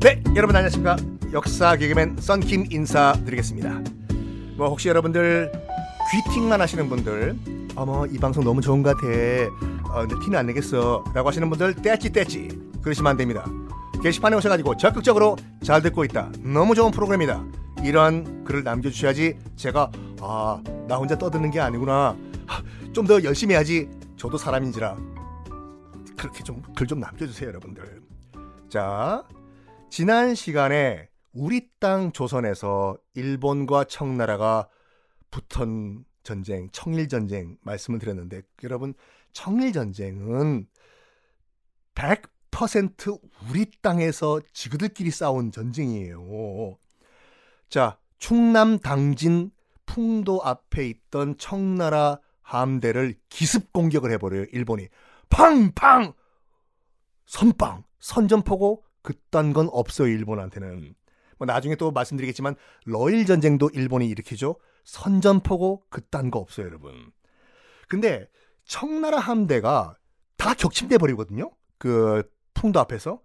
네, 여러분 안녕하십니까? 역사 개그맨 썬킴 인사드리겠습니다. 뭐 혹시 여러분들 귀팅만 하시는 분들, 어머 이 방송 너무 좋은 것 같아. 어, 근데 티는 안 내겠어라고 하시는 분들 떼찌 떼찌 그러시면 안 됩니다. 게시판에 오셔가지고 적극적으로 잘 듣고 있다. 너무 좋은 프로그램이다. 이런 글을 남겨주셔야지 제가 아 나 혼자 떠드는 게 아니구나. 좀 더 열심히 해야지. 저도 사람인지라 그렇게 좀 글 좀 남겨주세요, 여러분들. 자, 지난 시간에 우리 땅 조선에서 일본과 청나라가 붙은 전쟁, 청일 전쟁 말씀을 드렸는데 여러분 청일 전쟁은 100% 우리 땅에서 지그들끼리 싸운 전쟁이에요. 자, 충남 당진 풍도 앞에 있던 청나라 함대를 기습 공격을 해버려요. 일본이 팡팡 선빵 선전포고 그딴 건 없어요. 일본한테는 뭐 나중에 또 말씀드리겠지만 러일 전쟁도 일본이 일으키죠. 선전포고 그딴 거 없어요, 여러분. 근데 청나라 함대가 다 격침돼 버리거든요. 그 풍도 앞에서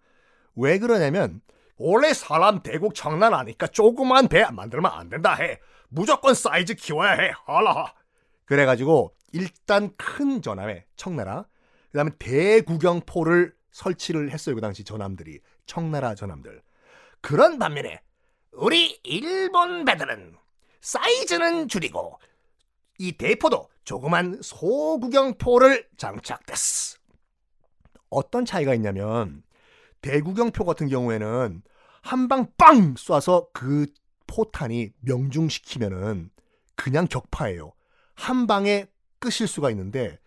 왜 그러냐면 원래 사람 대국 청나라니까 조그만 배 만들면 안 된다 해. 무조건 사이즈 키워야 해. 알아. 그래가지고 일단 큰 전함에 청나라, 그 다음에 대구경포를 설치를 했어요. 그 당시 전함들이 청나라 전함들. 그런 반면에 우리 일본 배들은 사이즈는 줄이고 이 대포도 조그만 소구경포를 장착됐어. 어떤 차이가 있냐면 대구경표 같은 경우에는 한 방 빵 쏴서 그 포탄이 명중시키면은 그냥 격파예요. 한 방에 끝일 수가 있는데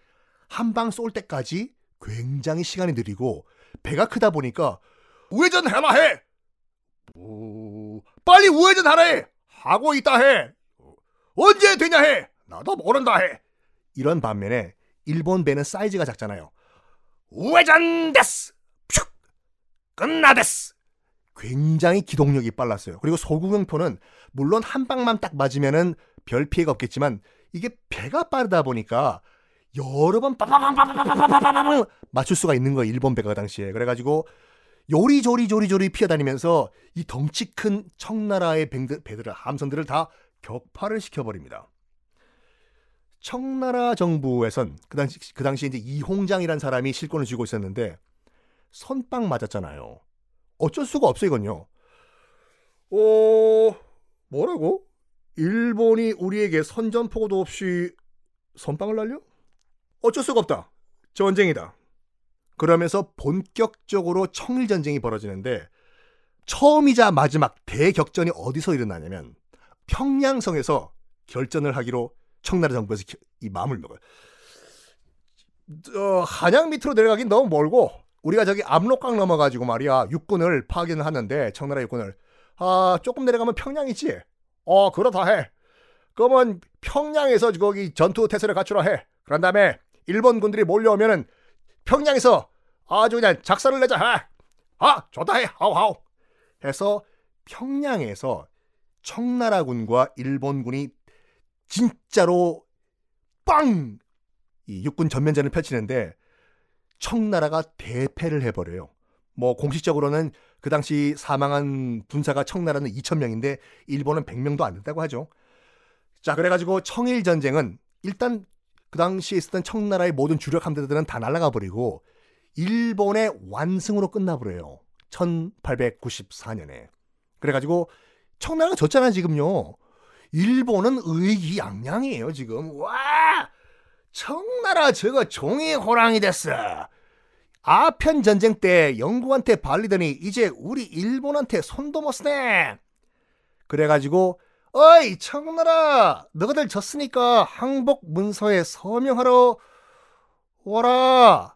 한 방 쏠 때까지 굉장히 시간이 느리고 배가 크다 보니까 우회전 해라 해. 오, 빨리 우회전 하라 해. 하고 있다 해. 언제 되냐 해. 나도 모른다 해. 이런 반면에 일본 배는 사이즈가 작잖아요. 우회전 데스. 슉. 끝나데스. 굉장히 기동력이 빨랐어요. 그리고 소구경포는 물론 한 방만 딱 맞으면은 별 피해가 없겠지만 이게 배가 빠르다 보니까 여러 번 맞출 수가 있는 거예요. 일본 배가 당시에. 그래가지고 요리조리 조리조리 피어다니면서 이 덩치 큰 청나라의 뱅드, 배들을 함선들을 다 격파를 시켜버립니다. 청나라 정부에선 그 당시 그 당시 이제 이홍장이란 사람이 실권을 쥐고 있었는데 선빵 맞았잖아요. 어쩔 수가 없어 이건요. 어 뭐라고? 일본이 우리에게 선전포고도 없이 선빵을 날려? 어쩔 수가 없다. 전쟁이다. 그러면서 본격적으로 청일 전쟁이 벌어지는데 처음이자 마지막 대격전이 어디서 일어나냐면 평양성에서 결전을 하기로 청나라 정부에서 이 마음을 먹어요. 어, 한양 밑으로 내려가긴 너무 멀고 우리가 저기 압록강 넘어가지고 말이야 육군을 파견을 하는데 청나라 육군을 아 조금 내려가면 평양이지. 어 그렇다 해. 그러면 평양에서 거기 전투 태세를 갖추라 해. 그런 다음에 일본 군들이 몰려오면은 평양에서 아주 그냥 작사를 내자 해. 아 좋다 해. 하우하우. 해서 평양에서 청나라군과 일본군이 진짜로 빵! 이 육군 전면전을 펼치는데 청나라가 대패를 해버려요. 뭐 공식적으로는 그 당시 사망한 군사가 청나라는 2천명인데 일본은 100명도 안 된다고 하죠. 자 그래가지고 청일 전쟁은 일단 그 당시에 있었던 청나라의 모든 주력 함대들은 다 날아가 버리고 일본의 완승으로 끝나버려요. 1894년에. 그래가지고 청나라가 졌잖아 지금요. 일본은 의기양양이에요 지금. 와 청나라 저거 종이 호랑이 됐어. 아편 전쟁 때 영국한테 발리더니 이제 우리 일본한테 손도 못 쓰네. 그래가지고 어이 청나라 너희들 졌으니까 항복 문서에 서명하러 오라.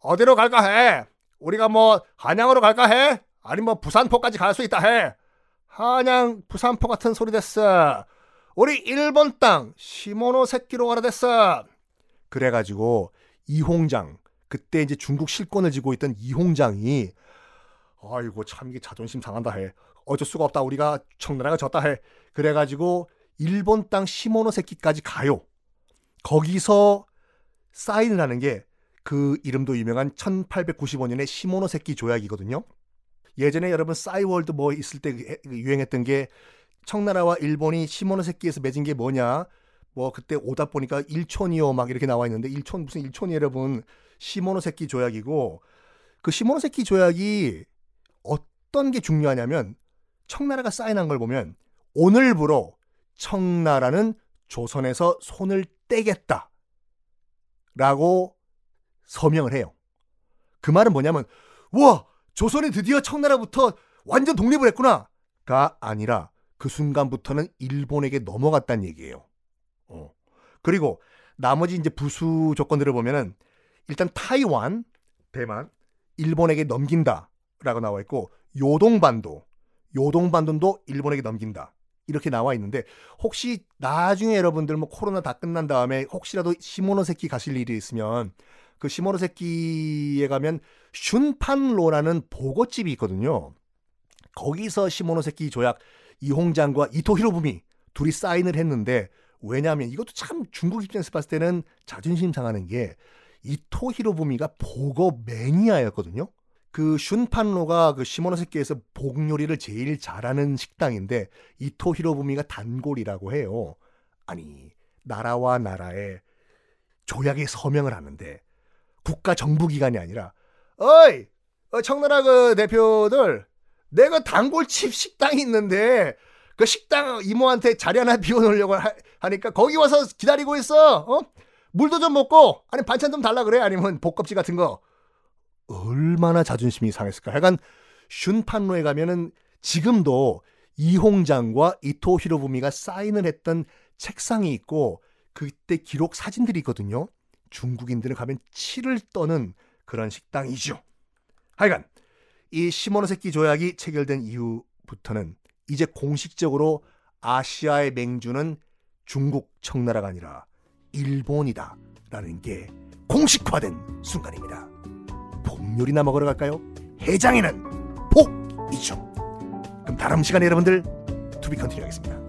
어디로 갈까 해? 우리가 뭐 한양으로 갈까 해? 아니 뭐 부산포까지 갈 수 있다 해. 한양 부산포 같은 소리 됐어. 우리 일본 땅 시모노세키로 가라 됐어. 그래가지고 이홍장 그때 이제 중국 실권을 쥐고 있던 이홍장이 아이고 참 이게 자존심 상한다 해. 어쩔 수가 없다. 우리가 청나라가 졌다 해. 그래가지고 일본 땅 시모노세키까지 가요. 거기서 사인을 하는 게 그 이름도 유명한 1895년의 시모노세키 조약이거든요. 예전에 여러분 싸이월드 뭐 있을 때 유행했던 게 청나라와 일본이 시모노세키에서 맺은 게 뭐냐? 뭐 그때 오다 보니까 일촌이요 막 이렇게 나와 있는데 일촌 무슨 일촌이 여러분 시모노세키 조약이고 그 시모노세키 조약이 어떤 게 중요하냐면 청나라가 사인한 걸 보면 오늘부로 청나라는 조선에서 손을 떼겠다. 라고 서명을 해요. 그 말은 뭐냐면, 와! 조선이 드디어 청나라부터 완전 독립을 했구나! 가 아니라 그 순간부터는 일본에게 넘어갔다는 얘기예요. 어. 그리고 나머지 이제 부수 조건들을 보면은 일단 타이완, 대만, 일본에게 넘긴다라고 나와 있고 요동반도, 요동반도도 일본에게 넘긴다. 이렇게 나와 있는데 혹시 나중에 여러분들 뭐 코로나 다 끝난 다음에 혹시라도 시모노세키 가실 일이 있으면 그 시모노세키에 가면 슌판로라는 보고집이 있거든요. 거기서 시모노세키 조약 이홍장과 이토 히로부미 둘이 사인을 했는데 왜냐하면 이것도 참 중국 입장에서 봤을 때는 자존심 상하는 게 이토 히로부미가 보고 매니아였거든요. 그 슌판로가 그 시모노세키에서 복 요리를 제일 잘하는 식당인데 이토 히로부미가 단골이라고 해요. 아니 나라와 나라의 조약에 서명을 하는데 국가 정부 기관이 아니라 어이 어, 청나라 그 대표들 내가 단골 집 식당이 있는데 그 식당 이모한테 자리 하나 비워놓으려고 하, 니까 거기 와서 기다리고 있어. 어? 물도 좀 먹고 아니 반찬 좀 달라 그래 아니면 볶음지 같은 거 얼마나 자존심이 상했을까. 하여간 슌판로에 가면은 지금도 이홍장과 이토 히로부미가 사인을 했던 책상이 있고 그때 기록 사진들이 있거든요. 중국인들은 가면 치를 떠는 그런 식당이죠. 하여간 이 시모노세키 조약이 체결된 이후부터는 이제 공식적으로 아시아의 맹주는 중국 청나라가 아니라 일본이다 라는 게 공식화된 순간입니다. 복요리나 먹으러 갈까요? 해장에는 복이죠. 그럼 다음 시간에 여러분들 to be continue 하겠습니다.